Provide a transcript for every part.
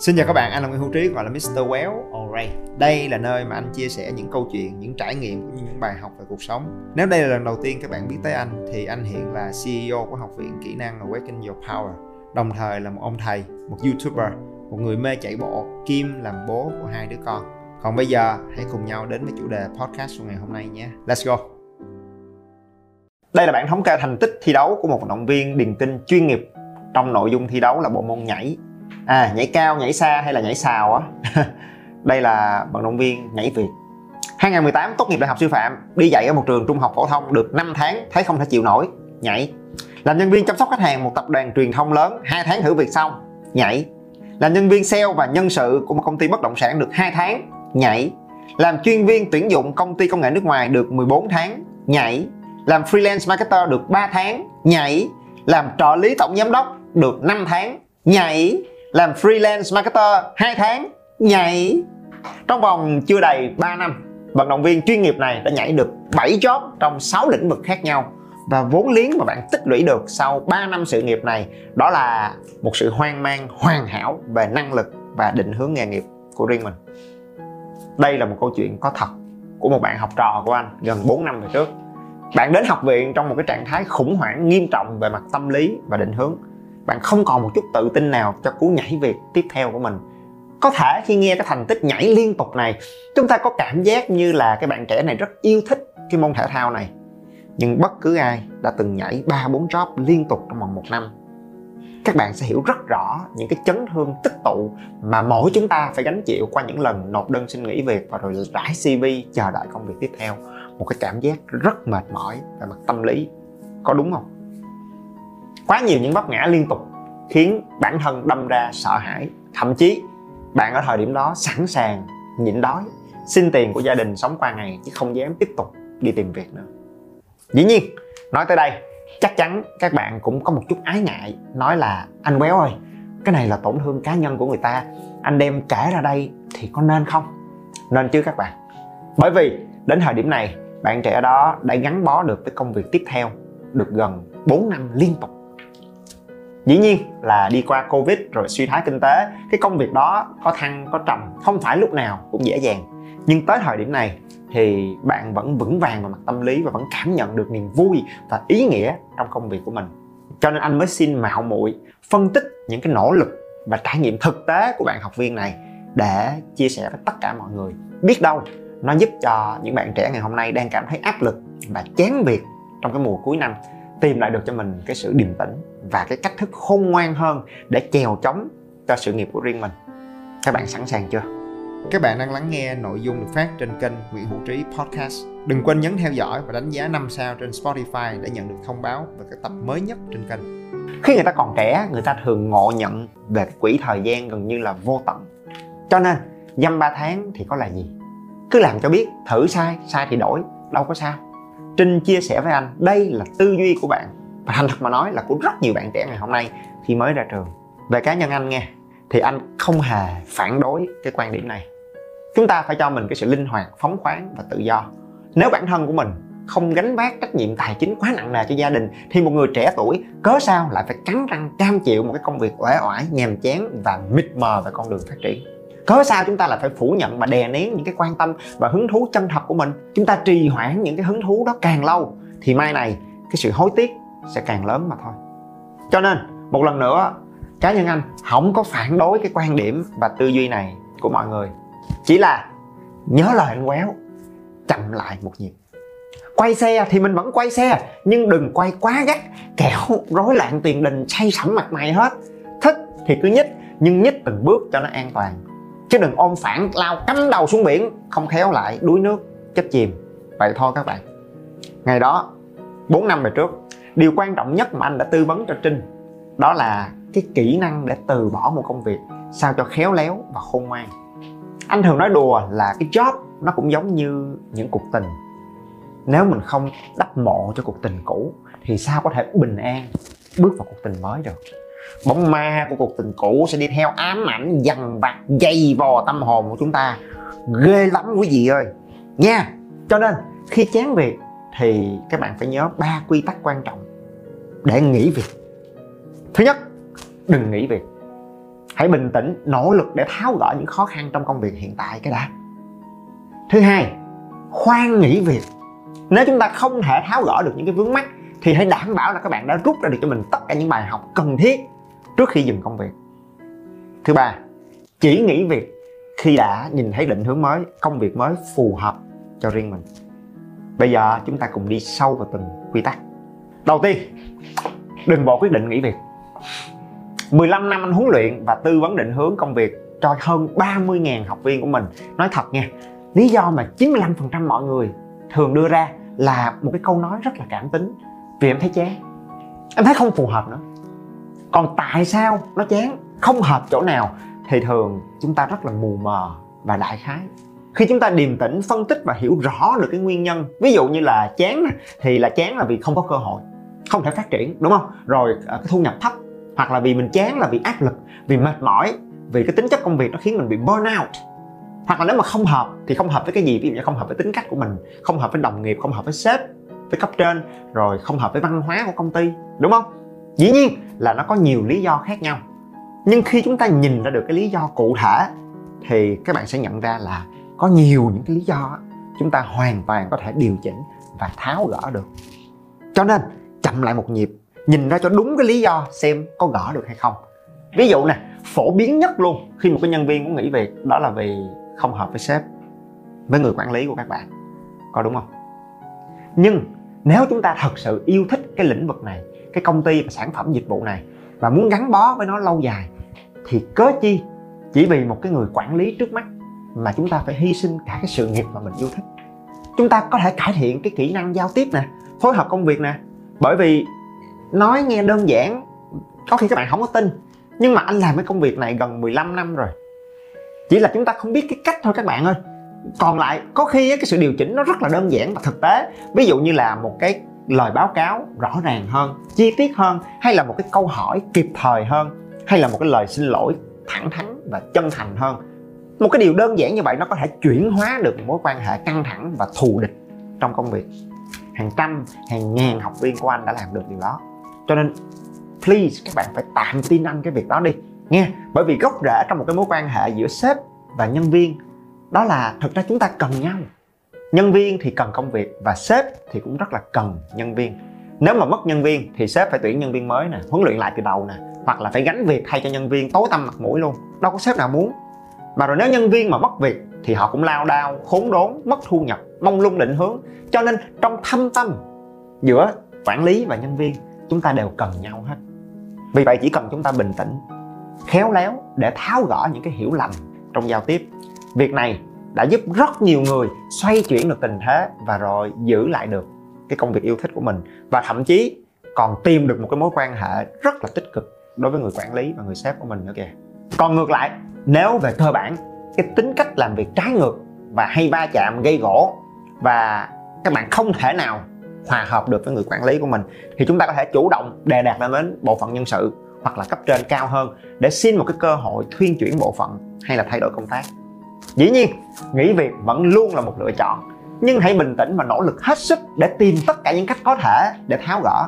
Xin chào các bạn, anh là Nguyễn Hữu Trí gọi là Mr. Well Alright. Đây là nơi mà anh chia sẻ những câu chuyện, những trải nghiệm cũng như những bài học về cuộc sống. Nếu đây là lần đầu tiên các bạn biết tới anh thì anh hiện là CEO của Học viện Kỹ năng Awaken Your Power. Đồng thời là một ông thầy, một YouTuber, một người mê chạy bộ, kim làm bố của hai đứa con. Còn bây giờ hãy cùng nhau đến với chủ đề podcast của ngày hôm nay nhé. Let's go. Đây là bản thống kê thành tích thi đấu của một vận động viên điền kinh chuyên nghiệp trong nội dung thi đấu là bộ môn nhảy à nhảy cao, nhảy xa hay là nhảy xào á? Đây là vận động viên nhảy việt. 2018 tốt nghiệp đại học sư phạm, đi dạy ở một trường trung học phổ thông được 5 tháng, thấy không thể chịu nổi, nhảy. Làm nhân viên chăm sóc khách hàng một tập đoàn truyền thông lớn, hai tháng thử việc xong, nhảy. Làm nhân viên sale và nhân sự của một công ty bất động sản được 2 tháng, nhảy. Làm chuyên viên tuyển dụng công ty công nghệ nước ngoài được 14 tháng, nhảy. Làm freelance marketer được 3 tháng, nhảy. Làm trợ lý tổng giám đốc được 5 tháng, nhảy làm freelance marketer 2 tháng, nhảy. Trong vòng chưa đầy 3 năm, vận động viên chuyên nghiệp này đã nhảy được 7 job trong 6 lĩnh vực khác nhau. Và vốn liếng mà bạn tích lũy được sau 3 năm sự nghiệp này, đó là một sự hoang mang, hoàn hảo về năng lực và định hướng nghề nghiệp của riêng mình. Đây là một câu chuyện có thật của một bạn học trò của anh gần 4 năm về trước. Bạn đến học viện trong một cái trạng thái khủng hoảng nghiêm trọng về mặt tâm lý và định hướng bạn không còn một chút tự tin nào cho cú nhảy việc tiếp theo của mình. Có thể khi nghe cái thành tích nhảy liên tục này, chúng ta có cảm giác như là cái bạn trẻ này rất yêu thích cái môn thể thao này. Nhưng bất cứ ai đã từng nhảy ba, bốn job liên tục trong vòng một năm, các bạn sẽ hiểu rất rõ những cái chấn thương tích tụ mà mỗi chúng ta phải gánh chịu qua những lần nộp đơn xin nghỉ việc và rồi rải CV chờ đợi công việc tiếp theo. Một cái cảm giác rất mệt mỏi về mặt tâm lý. Có đúng không? Quá nhiều những vấp ngã liên tục khiến bản thân đâm ra sợ hãi. Thậm chí, bạn ở thời điểm đó sẵn sàng nhịn đói, xin tiền của gia đình sống qua ngày chứ không dám tiếp tục đi tìm việc nữa. Dĩ nhiên, nói tới đây, chắc chắn các bạn cũng có một chút ái ngại, nói là, anh béo ơi, cái này là tổn thương cá nhân của người ta. Anh đem kể ra đây thì có nên không? Nên chứ các bạn. Bởi vì đến thời điểm này, bạn trẻ đó đã gắn bó được với công việc tiếp theo được gần 4 năm liên tục dĩ nhiên là đi qua covid rồi suy thoái kinh tế, cái công việc đó có thăng, có trầm, không phải lúc nào cũng dễ dàng. Nhưng tới thời điểm này thì bạn vẫn vững vàng về mặt tâm lý và vẫn cảm nhận được niềm vui và ý nghĩa trong công việc của mình. Cho nên anh mới xin mạo muội phân tích những cái nỗ lực và trải nghiệm thực tế của bạn học viên này để chia sẻ với tất cả mọi người. Biết đâu, nó giúp cho những bạn trẻ ngày hôm nay đang cảm thấy áp lực và chán việc trong cái mùa cuối năm, tìm lại được cho mình cái sự điềm tĩnh và cái cách thức khôn ngoan hơn để chèo chống cho sự nghiệp của riêng mình các bạn sẵn sàng chưa các bạn đang lắng nghe nội dung được phát trên kênh Nguyễn Hữu Trí Podcast. Đừng quên nhấn theo dõi và đánh giá 5 sao trên Spotify để nhận được thông báo về các tập mới nhất trên kênh. Khi người ta còn trẻ, người ta thường ngộ nhận về quỹ thời gian gần như là vô tận. Cho nên, dăm 3 tháng thì có là gì? Cứ làm cho biết, thử sai, sai thì đổi, đâu có sao. Trinh chia sẻ với anh, đây là tư duy của bạn và thành thật mà nói là của rất nhiều bạn trẻ ngày hôm nay khi mới ra trường. Về cá nhân anh nghe, thì anh không hề phản đối cái quan điểm này. Chúng ta phải cho mình cái sự linh hoạt phóng khoáng và tự do. Nếu bản thân của mình không gánh vác trách nhiệm tài chính quá nặng nề cho gia đình thì một người trẻ tuổi cớ sao lại phải cắn răng cam chịu một cái công việc uể oải nhàm chán và mịt mờ về con đường phát triển? Cớ sao chúng ta lại phải phủ nhận và đè nén những cái quan tâm và hứng thú chân thật của mình? Chúng ta trì hoãn những cái hứng thú đó càng lâu thì mai này cái sự hối tiếc sẽ càng lớn mà thôi. Cho nên, một lần nữa, cá nhân anh không có phản đối cái quan điểm và tư duy này của mọi người. Chỉ là nhớ lời anh quéo, chậm lại một nhịp. Quay xe thì mình vẫn quay xe, nhưng đừng quay quá gắt, kẻo rối loạn tiền đình say sẩm mặt mày hết. Thích thì cứ nhích, nhưng nhích từng bước cho nó an toàn. Chứ đừng ôm phản, lao cắm đầu xuống biển, không khéo lại đuối nước chết chìm. Vậy thôi các bạn. Ngày đó 4 năm về trước điều quan trọng nhất mà anh đã tư vấn cho trinh, đó là cái kỹ năng để từ bỏ một công việc sao cho khéo léo và khôn ngoan. Anh thường nói đùa là cái job nó cũng giống như những cuộc tình. Nếu mình không đắp mộ cho cuộc tình cũ thì sao có thể bình an bước vào cuộc tình mới được? Bóng ma của cuộc tình cũ sẽ đi theo ám ảnh, dằn vặt, dày vò tâm hồn của chúng ta. Ghê lắm quý vị ơi. Nha, cho nên khi chán việc thì các bạn phải nhớ ba quy tắc quan trọng để nghỉ việc. Thứ nhất, đừng nghỉ việc. Hãy bình tĩnh, nỗ lực để tháo gỡ những khó khăn trong công việc hiện tại cái đã. Thứ hai, khoan nghỉ việc. Nếu chúng ta không thể tháo gỡ được những cái vướng mắt thì hãy đảm bảo là các bạn đã rút ra được cho mình tất cả những bài học cần thiết trước khi dừng công việc. Thứ ba, chỉ nghỉ việc khi đã nhìn thấy định hướng mới, công việc mới phù hợp cho riêng mình bây giờ chúng ta cùng đi sâu vào từng quy tắc. Đầu tiên, đừng bỏ quyết định nghỉ việc. 15 năm anh huấn luyện và tư vấn định hướng công việc cho hơn 30.000 học viên của mình. Nói thật nha, lý do mà 95% mọi người thường đưa ra là một cái câu nói rất là cảm tính. Vì em thấy chán. Em thấy không phù hợp nữa. Còn tại sao nó chán? Không hợp chỗ nào. Thì thường chúng ta rất là mù mờ và đại khái khi chúng ta điềm tĩnh, phân tích và hiểu rõ được cái nguyên nhân, ví dụ như là chán thì là chán là vì không có cơ hội, không thể phát triển, đúng không? Rồi à, cái thu nhập thấp, hoặc là vì mình chán là vì áp lực, vì mệt mỏi, vì cái tính chất công việc nó khiến mình bị burnout hoặc là nếu mà không hợp thì không hợp với cái gì, ví dụ như không hợp với tính cách của mình, không hợp với đồng nghiệp, không hợp với sếp, với cấp trên, rồi không hợp với văn hóa của công ty, đúng không? Dĩ nhiên là nó có nhiều lý do khác nhau. Nhưng khi chúng ta nhìn ra được cái lý do cụ thể, thì các bạn sẽ nhận ra là có nhiều những cái lý do chúng ta hoàn toàn có thể điều chỉnh và tháo gỡ được. Cho nên, chậm lại một nhịp, nhìn ra cho đúng cái lý do xem có gỡ được hay không. Ví dụ nè, phổ biến nhất luôn, khi một cái nhân viên muốn nghỉ việc đó là vì không hợp với sếp, với người quản lý của các bạn. Có đúng không? Nhưng, nếu chúng ta thật sự yêu thích cái lĩnh vực này, cái công ty và sản phẩm dịch vụ này và muốn gắn bó với nó lâu dài, thì cớ chi chỉ vì một cái người quản lý trước mắt? Mà chúng ta phải hy sinh cả cái sự nghiệp mà mình yêu thích. Chúng ta có thể cải thiện cái kỹ năng giao tiếp nè, phối hợp công việc nè. Bởi vì nói nghe đơn giản, có khi các bạn không có tin, nhưng mà anh làm cái công việc này gần 15 năm rồi. Chỉ là chúng ta không biết cái cách thôi các bạn ơi. Còn lại, có khi cái sự điều chỉnh nó rất là đơn giản và thực tế. Ví dụ như là một cái lời báo cáo rõ ràng hơn, chi tiết hơn, hay là một cái câu hỏi kịp thời hơn, hay là một cái lời xin lỗi thẳng thắn và chân thành hơn một cái điều đơn giản như vậy nó có thể chuyển hóa được mối quan hệ căng thẳng và thù địch trong công việc. Hàng trăm, hàng ngàn học viên của anh đã làm được điều đó. Cho nên, please, các bạn phải tạm tin anh cái việc đó đi nghe bởi vì gốc rễ trong một cái mối quan hệ giữa sếp và nhân viên, đó là thực ra chúng ta cần nhau. Nhân viên thì cần công việc và sếp thì cũng rất là cần nhân viên. Nếu mà mất nhân viên thì sếp phải tuyển nhân viên mới nè, huấn luyện lại từ đầu nè, hoặc là phải gánh việc thay cho nhân viên tối tăm mặt mũi luôn. Đâu có sếp nào muốn mà rồi nếu nhân viên mà mất việc thì họ cũng lao đao, khốn đốn, mất thu nhập, mong lung định hướng. Cho nên trong thâm tâm giữa quản lý và nhân viên, chúng ta đều cần nhau hết. Vì vậy chỉ cần chúng ta bình tĩnh, khéo léo để tháo gỡ những cái hiểu lầm trong giao tiếp. Việc này đã giúp rất nhiều người xoay chuyển được tình thế và rồi giữ lại được cái công việc yêu thích của mình. Và thậm chí còn tìm được một cái mối quan hệ rất là tích cực đối với người quản lý và người sếp của mình nữa kìa. Còn ngược lại nếu về cơ bản, cái tính cách làm việc trái ngược và hay va chạm, gây gỗ và các bạn không thể nào hòa hợp được với người quản lý của mình, thì chúng ta có thể chủ động đề đạt lên đến bộ phận nhân sự hoặc là cấp trên cao hơn để xin một cái cơ hội thuyên chuyển bộ phận hay là thay đổi công tác. Dĩ nhiên, nghỉ việc vẫn luôn là một lựa chọn, nhưng hãy bình tĩnh và nỗ lực hết sức để tìm tất cả những cách có thể để tháo gỡ.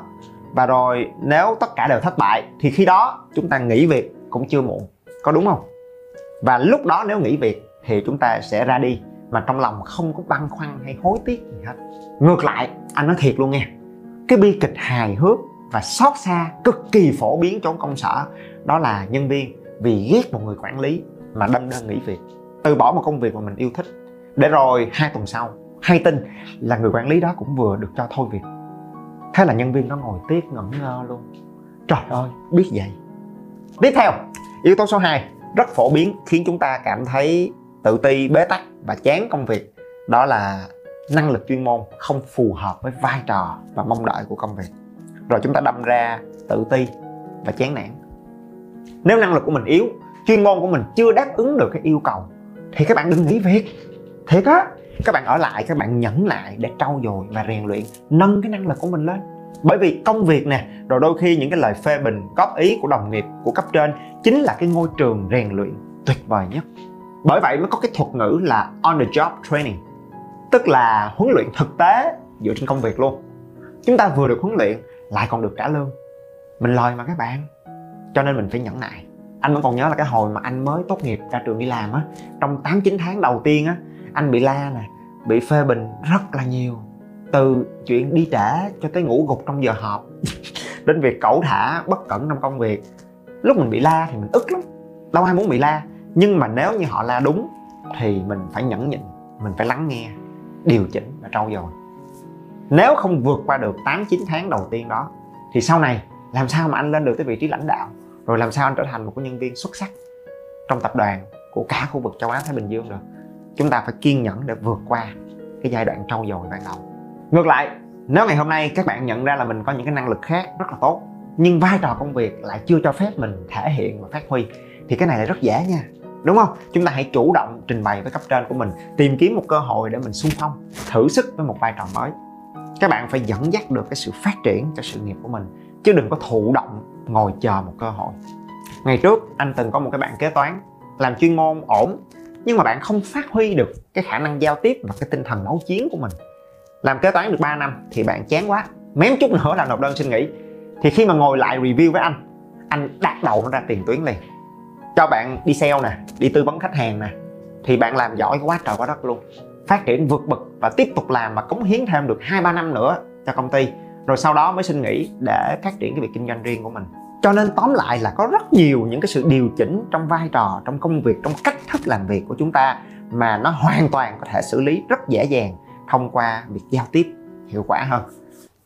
Và rồi, nếu tất cả đều thất bại, thì khi đó chúng ta nghỉ việc cũng chưa muộn. Có đúng không? Và lúc đó nếu nghỉ việc thì chúng ta sẽ ra đi. Mà trong lòng không có băn khoăn hay hối tiếc gì hết. Ngược lại, anh nói thiệt luôn nghe cái bi kịch hài hước và xót xa cực kỳ phổ biến trong công sở, đó là nhân viên vì ghét một người quản lý mà đâm đơn nghỉ việc. Từ bỏ một công việc mà mình yêu thích. Để rồi hai tuần sau, hay tin là người quản lý đó cũng vừa được cho thôi việc. Thế là nhân viên nó ngồi tiếc ngẩn ngơ luôn. Trời ơi, biết vậy. Tiếp theo, yếu tố số 2 rất phổ biến khiến chúng ta cảm thấy tự ti, bế tắc và chán công việc. Đó là năng lực chuyên môn không phù hợp với vai trò và mong đợi của công việc. Rồi chúng ta đâm ra tự ti và chán nản. Nếu năng lực của mình yếu, chuyên môn của mình chưa đáp ứng được cái yêu cầu, thì các bạn đừng nghỉ việc. Thiệt á, các bạn ở lại, các bạn nhẫn lại để trau dồi và rèn luyện, nâng cái năng lực của mình lên bởi vì công việc nè, rồi đôi khi những cái lời phê bình, góp ý của đồng nghiệp, của cấp trên chính là cái ngôi trường rèn luyện tuyệt vời nhất. Bởi vậy mới có cái thuật ngữ là on the job training, tức là huấn luyện thực tế dựa trên công việc luôn. Chúng ta vừa được huấn luyện, lại còn được trả lương. Mình lời mà các bạn, cho nên mình phải nhẫn nại. Anh vẫn còn nhớ là cái hồi mà anh mới tốt nghiệp ra trường đi làm á, trong 8 9 tháng đầu tiên á, anh bị la nè, bị phê bình rất là nhiều từ chuyện đi trễ cho tới ngủ gục trong giờ họp, đến việc cẩu thả bất cẩn trong công việc. Lúc mình bị la thì mình ức lắm, đâu ai muốn bị la. Nhưng mà nếu như họ la đúng thì mình phải nhẫn nhịn, mình phải lắng nghe, điều chỉnh và trau dồi. Nếu không vượt qua được 8 9 tháng đầu tiên đó, thì sau này làm sao mà anh lên được tới vị trí lãnh đạo? Rồi làm sao anh trở thành một cái nhân viên xuất sắc trong tập đoàn của cả khu vực châu Á Thái Bình Dương được? Chúng ta phải kiên nhẫn để vượt qua cái giai đoạn trau dồi ban đầu ngược lại, nếu ngày hôm nay các bạn nhận ra là mình có những cái năng lực khác rất là tốt, nhưng vai trò công việc lại chưa cho phép mình thể hiện và phát huy, thì cái này là rất dễ nha. Đúng không? Chúng ta hãy chủ động trình bày với cấp trên của mình, tìm kiếm một cơ hội để mình xung phong, thử sức với một vai trò mới. Các bạn phải dẫn dắt được cái sự phát triển cho sự nghiệp của mình, chứ đừng có thụ động ngồi chờ một cơ hội. Ngày trước, anh từng có một cái bạn kế toán, làm chuyên môn ổn, nhưng mà bạn không phát huy được cái khả năng giao tiếp và cái tinh thần đấu chiến của mình làm kế toán được 3 năm thì bạn chán quá. Mém chút nữa là nộp đơn xin nghỉ. Thì khi mà ngồi lại review với anh anh đặt đầu nó ra tiền tuyến liền. Cho bạn đi sale nè, đi tư vấn khách hàng nè, thì bạn làm giỏi quá trời quá đất luôn. Phát triển vượt bậc và tiếp tục làm và cống hiến thêm được hai ba năm nữa cho công ty. Rồi sau đó mới xin nghỉ để phát triển cái việc kinh doanh riêng của mình. Cho nên tóm lại là có rất nhiều những cái sự điều chỉnh trong vai trò, trong công việc, trong cách thức làm việc của chúng ta mà nó hoàn toàn có thể xử lý rất dễ dàng thông qua việc giao tiếp hiệu quả hơn.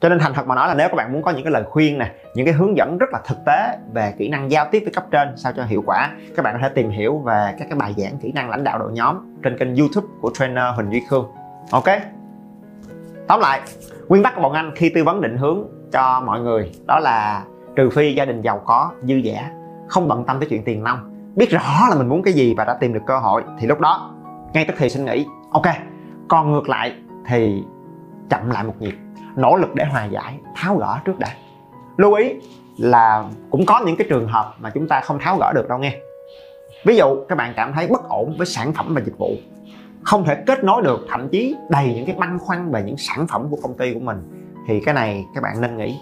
Cho nên thành thật mà nói là nếu các bạn muốn có những cái lời khuyên nè, những cái hướng dẫn rất là thực tế về kỹ năng giao tiếp với cấp trên sao cho hiệu quả, các bạn có thể tìm hiểu về các cái bài giảng kỹ năng lãnh đạo đội nhóm trên kênh youtube của trainer huỳnh duy khương. Ok? Tóm lại, nguyên tắc của bọn anh khi tư vấn định hướng cho mọi người đó là trừ phi gia đình giàu có, dư dả, không bận tâm tới chuyện tiền nông biết rõ là mình muốn cái gì và đã tìm được cơ hội thì lúc đó, ngay tức thì xin nghĩ. ok, còn ngược lại thì chậm lại một nhịp, nỗ lực để hòa giải, tháo gỡ trước đã. Lưu ý là cũng có những cái trường hợp mà chúng ta không tháo gỡ được đâu nghe. Ví dụ, các bạn cảm thấy bất ổn với sản phẩm và dịch vụ, không thể kết nối được, thậm chí đầy những cái băn khoăn về những sản phẩm của công ty của mình, thì cái này các bạn nên nghĩ.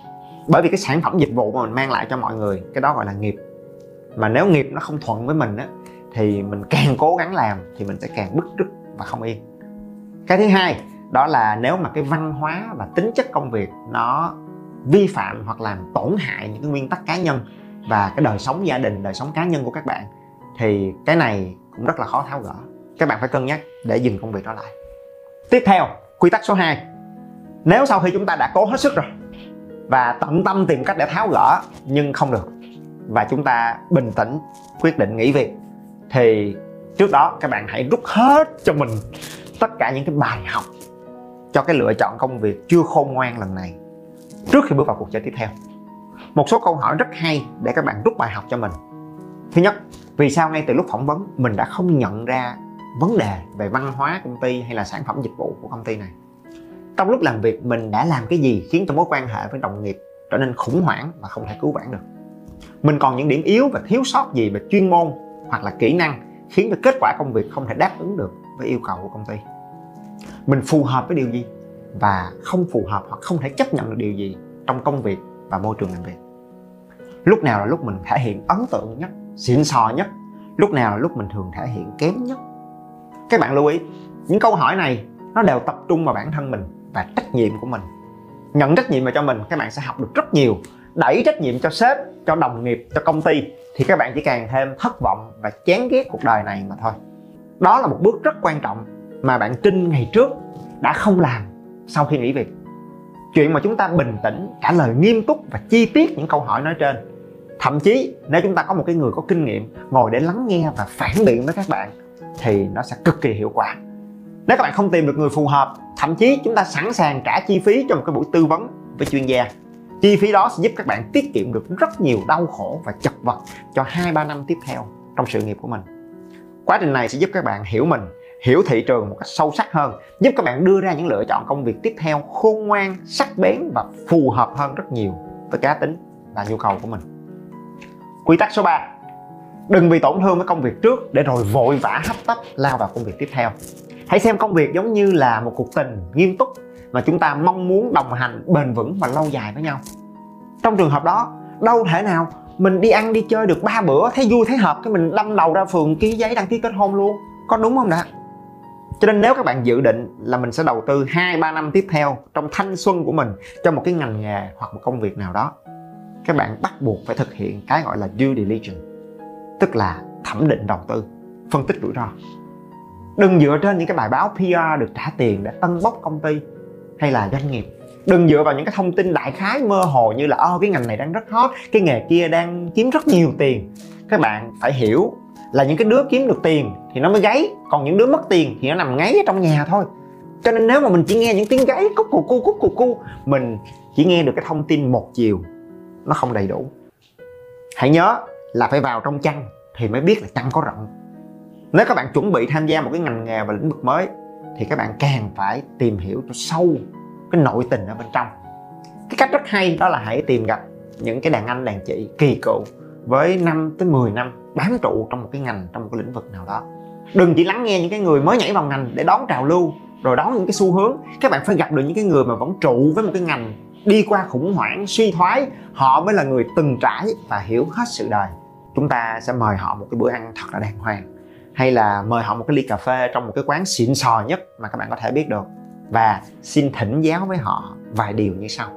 Bởi vì cái sản phẩm dịch vụ mà mình mang lại cho mọi người, cái đó gọi là nghiệp. Mà nếu nghiệp nó không thuận với mình á, thì mình càng cố gắng làm thì mình sẽ càng bức rứt và không yên. Cái thứ hai đó là nếu mà cái văn hóa và tính chất công việc nó vi phạm hoặc làm tổn hại những cái nguyên tắc cá nhân và cái đời sống gia đình, đời sống cá nhân của các bạn, thì cái này cũng rất là khó tháo gỡ. Các bạn phải cân nhắc để dừng công việc đó lại. Tiếp theo, quy tắc số 2 nếu sau khi chúng ta đã cố hết sức rồi và tận tâm tìm cách để tháo gỡ nhưng không được và chúng ta bình tĩnh quyết định nghỉ việc, thì trước đó các bạn hãy rút hết cho mình tất cả những cái bài học cho cái lựa chọn công việc chưa khôn ngoan lần này trước khi bước vào cuộc chơi tiếp theo. Một số câu hỏi rất hay để các bạn rút bài học cho mình. Thứ nhất, vì sao ngay từ lúc phỏng vấn mình đã không nhận ra vấn đề về văn hóa công ty hay là sản phẩm dịch vụ của công ty này? Trong lúc làm việc, mình đã làm cái gì khiến cho mối quan hệ với đồng nghiệp trở nên khủng hoảng và không thể cứu vãn được? Mình còn những điểm yếu và thiếu sót gì về chuyên môn hoặc là kỹ năng khiến cho kết quả công việc không thể đáp ứng được với yêu cầu của công ty? Mình phù hợp với điều gì và không phù hợp hoặc không thể chấp nhận được điều gì trong công việc và môi trường làm việc. Lúc nào là lúc mình thể hiện ấn tượng nhất, xịn sò nhất, lúc nào là lúc mình thường thể hiện kém nhất. Các bạn lưu ý, những câu hỏi này nó đều tập trung vào bản thân mình và trách nhiệm của mình. Nhận trách nhiệm vào cho mình, các bạn sẽ học được rất nhiều, đẩy trách nhiệm cho sếp, cho đồng nghiệp, cho công ty, thì các bạn chỉ càng thêm thất vọng và chán ghét cuộc đời này mà thôi. Đó là một bước rất quan trọng mà bạn trinh ngày trước đã không làm sau khi nghỉ việc. Chuyện mà chúng ta bình tĩnh, trả lời nghiêm túc và chi tiết những câu hỏi nói trên. Thậm chí, nếu chúng ta có một cái người có kinh nghiệm, ngồi để lắng nghe và phản biện với các bạn, thì nó sẽ cực kỳ hiệu quả. Nếu các bạn không tìm được người phù hợp, thậm chí chúng ta sẵn sàng trả chi phí cho một cái buổi tư vấn với chuyên gia. Chi phí đó sẽ giúp các bạn tiết kiệm được rất nhiều đau khổ và chật vật cho hai ba năm tiếp theo trong sự nghiệp của mình. Quá trình này sẽ giúp các bạn hiểu mình hiểu thị trường một cách sâu sắc hơn, giúp các bạn đưa ra những lựa chọn công việc tiếp theo khôn ngoan, sắc bén và phù hợp hơn rất nhiều với cá tính và nhu cầu của mình. Quy tắc số 3 đừng vì tổn thương với công việc trước để rồi vội vã hấp tấp lao vào công việc tiếp theo. Hãy xem công việc giống như là một cuộc tình nghiêm túc mà chúng ta mong muốn đồng hành bền vững và lâu dài với nhau. Trong trường hợp đó, đâu thể nào mình đi ăn đi chơi được ba bữa, thấy vui, thấy hợp, cái mình đâm đầu ra phường ký giấy, đăng ký kết hôn luôn. Có đúng không đã cho nên nếu các bạn dự định là mình sẽ đầu tư 2 3 năm tiếp theo trong thanh xuân của mình cho một cái ngành nghề hoặc một công việc nào đó, các bạn bắt buộc phải thực hiện cái gọi là due diligence, tức là thẩm định đầu tư, phân tích rủi ro. Đừng dựa trên những cái bài báo PR được trả tiền để tân bốc công ty hay là doanh nghiệp. Đừng dựa vào những cái thông tin đại khái mơ hồ như là ô cái ngành này đang rất hot, cái nghề kia đang kiếm rất nhiều tiền. Các bạn phải hiểu là những cái đứa kiếm được tiền thì nó mới gáy. Còn những đứa mất tiền thì nó nằm ngáy ở trong nhà thôi. Cho nên nếu mà mình chỉ nghe những tiếng gáy, cúc cù cu, cúc cù cu, mình chỉ nghe được cái thông tin một chiều, nó không đầy đủ. Hãy nhớ là phải vào trong chăn thì mới biết là chăn có rộng. Nếu các bạn chuẩn bị tham gia một cái ngành nghề và lĩnh vực mới, thì các bạn càng phải tìm hiểu cho sâu cái nội tình ở bên trong. Cái cách rất hay đó là hãy tìm gặp những cái đàn anh đàn chị kỳ cựu với 5 tới 10 năm bám trụ trong một cái ngành, trong một cái lĩnh vực nào đó. Đừng chỉ lắng nghe những cái người mới nhảy vào ngành để đón trào lưu, rồi đón những cái xu hướng. Các bạn phải gặp được những cái người mà vẫn trụ với một cái ngành, đi qua khủng hoảng, suy thoái. Họ mới là người từng trải và hiểu hết sự đời. Chúng ta sẽ mời họ một cái bữa ăn thật là đàng hoàng, hay là mời họ một cái ly cà phê trong một cái quán xịn sò nhất mà các bạn có thể biết được. Và xin thỉnh giáo với họ vài điều như sau.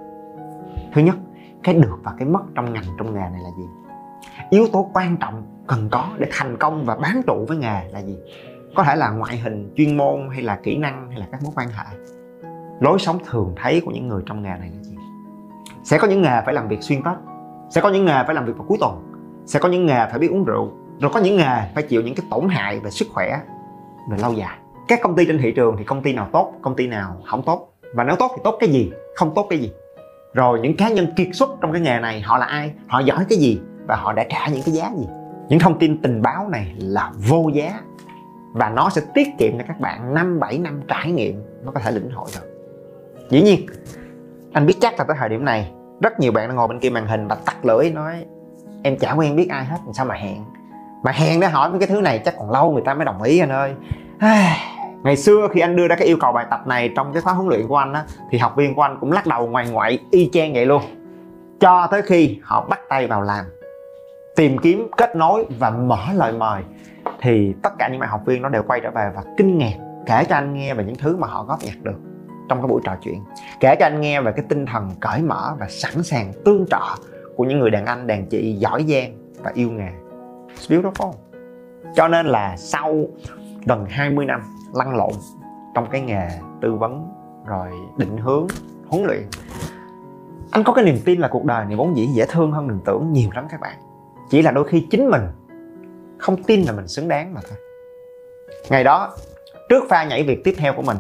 Thứ nhất, cái được và cái mất trong ngành, trong nghề này là gì? Yếu tố quan trọng cần có để thành công và bám trụ với nghề là gì? Có thể là ngoại hình, chuyên môn, hay là kỹ năng, hay là các mối quan hệ. Lối sống thường thấy của những người trong nghề này là gì? Sẽ có những nghề phải làm việc xuyên tết, sẽ có những nghề phải làm việc vào cuối tuần, sẽ có những nghề phải biết uống rượu, rồi có những nghề phải chịu những cái tổn hại về sức khỏe về lâu dài. Các công ty trên thị trường thì công ty nào tốt, công ty nào không tốt? Và nếu tốt thì tốt cái gì, không tốt cái gì? Rồi những cá nhân kiệt xuất trong cái nghề này họ là ai? Họ giỏi cái gì? Và họ đã trả những cái giá gì? Những thông tin tình báo này là vô giá và nó sẽ tiết kiệm cho các bạn 5 7 năm trải nghiệm nó có thể lĩnh hội được. Dĩ nhiên, anh biết chắc là tới thời điểm này rất nhiều bạn đang ngồi bên kia màn hình và tắt lưỡi nói em chả quen biết ai hết sao mà hẹn? Mà hẹn để hỏi cái thứ này chắc còn lâu người ta mới đồng ý anh ơi. Ngày xưa khi anh đưa ra cái yêu cầu bài tập này trong cái khóa huấn luyện của anh á thì học viên của anh cũng lắc đầu ngoài ngoại y chang vậy luôn. Cho tới khi họ bắt tay vào làm tìm kiếm, kết nối và mở lời mời, thì tất cả những bạn học viên nó đều quay trở về và kinh ngạc, kể cho anh nghe về những thứ mà họ góp nhặt được trong cái buổi trò chuyện. Kể cho anh nghe về cái tinh thần cởi mở và sẵn sàng tương trợ của những người đàn anh, đàn chị giỏi giang và yêu nghề. It's beautiful. Cho nên là sau gần 20 năm lăn lộn trong cái nghề tư vấn rồi định hướng, huấn luyện, anh có cái niềm tin là cuộc đời này vốn dĩ dễ thương hơn đừng tưởng nhiều lắm các bạn chỉ là đôi khi chính mình không tin là mình xứng đáng mà thôi. Ngày đó trước pha nhảy việc tiếp theo của mình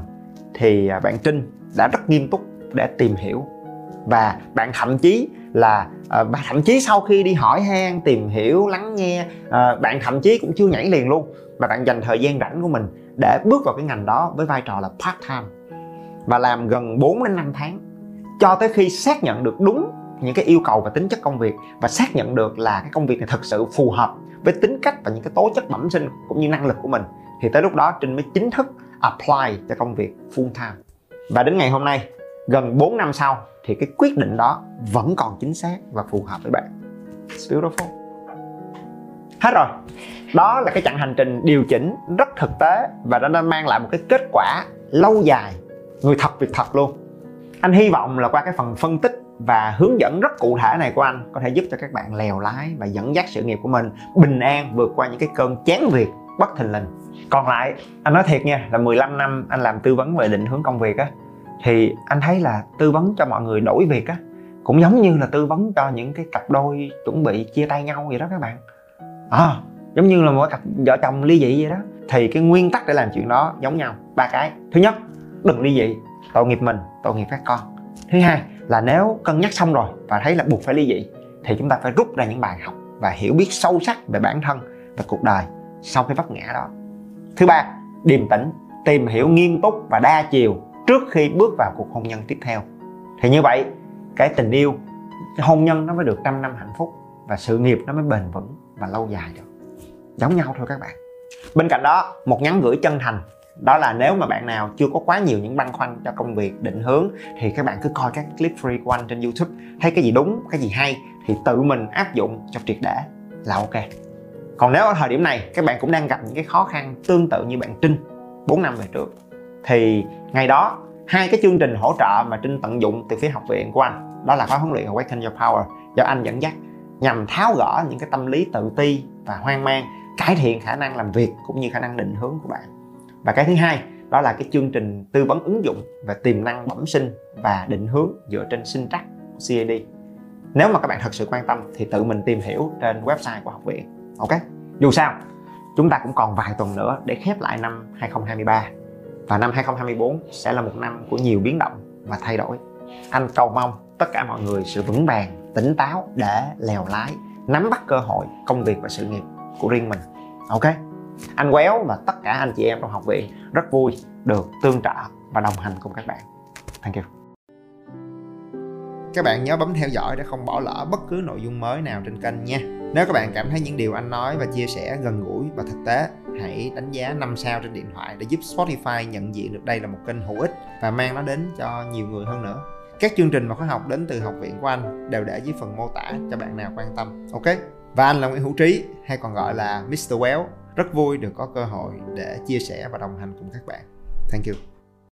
thì à, bạn trinh đã rất nghiêm túc để tìm hiểu. Và bạn thậm chí là uh, bạn thậm chí sau khi đi hỏi han tìm hiểu lắng nghe uh, bạn thậm chí cũng chưa nhảy liền luôn. Mà bạn dành thời gian rảnh của mình để bước vào cái ngành đó với vai trò là part time. Và làm gần 4 đến 5 tháng cho tới khi xác nhận được đúng những cái yêu cầu và tính chất công việc và xác nhận được là cái công việc này thực sự phù hợp với tính cách và những cái tố chất bẩm sinh cũng như năng lực của mình, thì tới lúc đó Trinh mới chính thức apply cho công việc full time. Và đến ngày hôm nay, gần 4 năm sau, thì cái quyết định đó vẫn còn chính xác và phù hợp với bạn. It's beautiful. Hết rồi. Đó là cái chặng hành trình điều chỉnh rất thực tế và nó đã mang lại một cái kết quả lâu dài. Người thật việc thật luôn. Anh hy vọng là qua cái phần phân tích và hướng dẫn rất cụ thể này của anh có thể giúp cho các bạn lèo lái và dẫn dắt sự nghiệp của mình bình an vượt qua những cái cơn chán việc bất thình lình. Còn lại anh nói thiệt nha là 15 năm anh làm tư vấn về định hướng công việc á thì anh thấy là tư vấn cho mọi người đổi việc á cũng giống như là tư vấn cho những cái cặp đôi chuẩn bị chia tay nhau vậy đó các bạn. À, giống như là mỗi cặp vợ chồng ly dị vậy đó. Thì cái nguyên tắc để làm chuyện đó giống nhau ba cái. Thứ nhất đừng ly dị tội nghiệp mình tội nghiệp các con. Thứ hai là nếu cân nhắc xong rồi và thấy là buộc phải ly dị, thì chúng ta phải rút ra những bài học và hiểu biết sâu sắc về bản thân và cuộc đời sau cái vấp ngã đó. Thứ ba, điềm tĩnh, tìm hiểu nghiêm túc và đa chiều trước khi bước vào cuộc hôn nhân tiếp theo. Thì như vậy, cái tình yêu, cái hôn nhân nó mới được trăm năm hạnh phúc và sự nghiệp nó mới bền vững và lâu dài được. Giống nhau thôi các bạn. Bên cạnh đó, một nhắn gửi chân thành đó là nếu mà bạn nào chưa có quá nhiều những băn khoăn cho công việc, định hướng, thì các bạn cứ coi các clip free của anh trên youtube. Thấy cái gì đúng, cái gì hay, thì tự mình áp dụng cho triệt để là ok. Còn nếu ở thời điểm này, các bạn cũng đang gặp những cái khó khăn tương tự như bạn Trinh 4 năm về trước, thì ngày đó, hai cái chương trình hỗ trợ mà Trinh tận dụng từ phía học viện của anh, đó là khóa huấn luyện Awaken Your Power do anh dẫn dắt, nhằm tháo gỡ những cái tâm lý tự ti và hoang mang, cải thiện khả năng làm việc cũng như khả năng định hướng của bạn và cái thứ hai, đó là cái chương trình tư vấn ứng dụng về tiềm năng bẩm sinh và định hướng dựa trên sinh trắc CAD nếu mà các bạn thật sự quan tâm thì tự mình tìm hiểu trên website của học viện, ok? Dù sao, chúng ta cũng còn vài tuần nữa để khép lại năm 2023 và năm 2024 sẽ là một năm của nhiều biến động và thay đổi. Anh cầu mong tất cả mọi người sự vững vàng, tỉnh táo, để lèo lái, nắm bắt cơ hội công việc và sự nghiệp của riêng mình, ok? Anh quéo và tất cả anh chị em trong học viện rất vui được tương trợ và đồng hành cùng các bạn. Thank you. Các bạn nhớ bấm theo dõi để không bỏ lỡ bất cứ nội dung mới nào trên kênh nha. Nếu các bạn cảm thấy những điều anh nói và chia sẻ gần gũi và thực tế, hãy đánh giá 5 sao trên điện thoại để giúp Spotify nhận diện được đây là một kênh hữu ích và mang nó đến cho nhiều người hơn nữa. Các chương trình và khóa học đến từ học viện của anh đều để dưới phần mô tả cho bạn nào quan tâm, ok? Và anh là Nguyễn Hữu Trí, hay còn gọi là Mr. Well rất vui được có cơ hội để chia sẻ và đồng hành cùng các bạn. Thank you.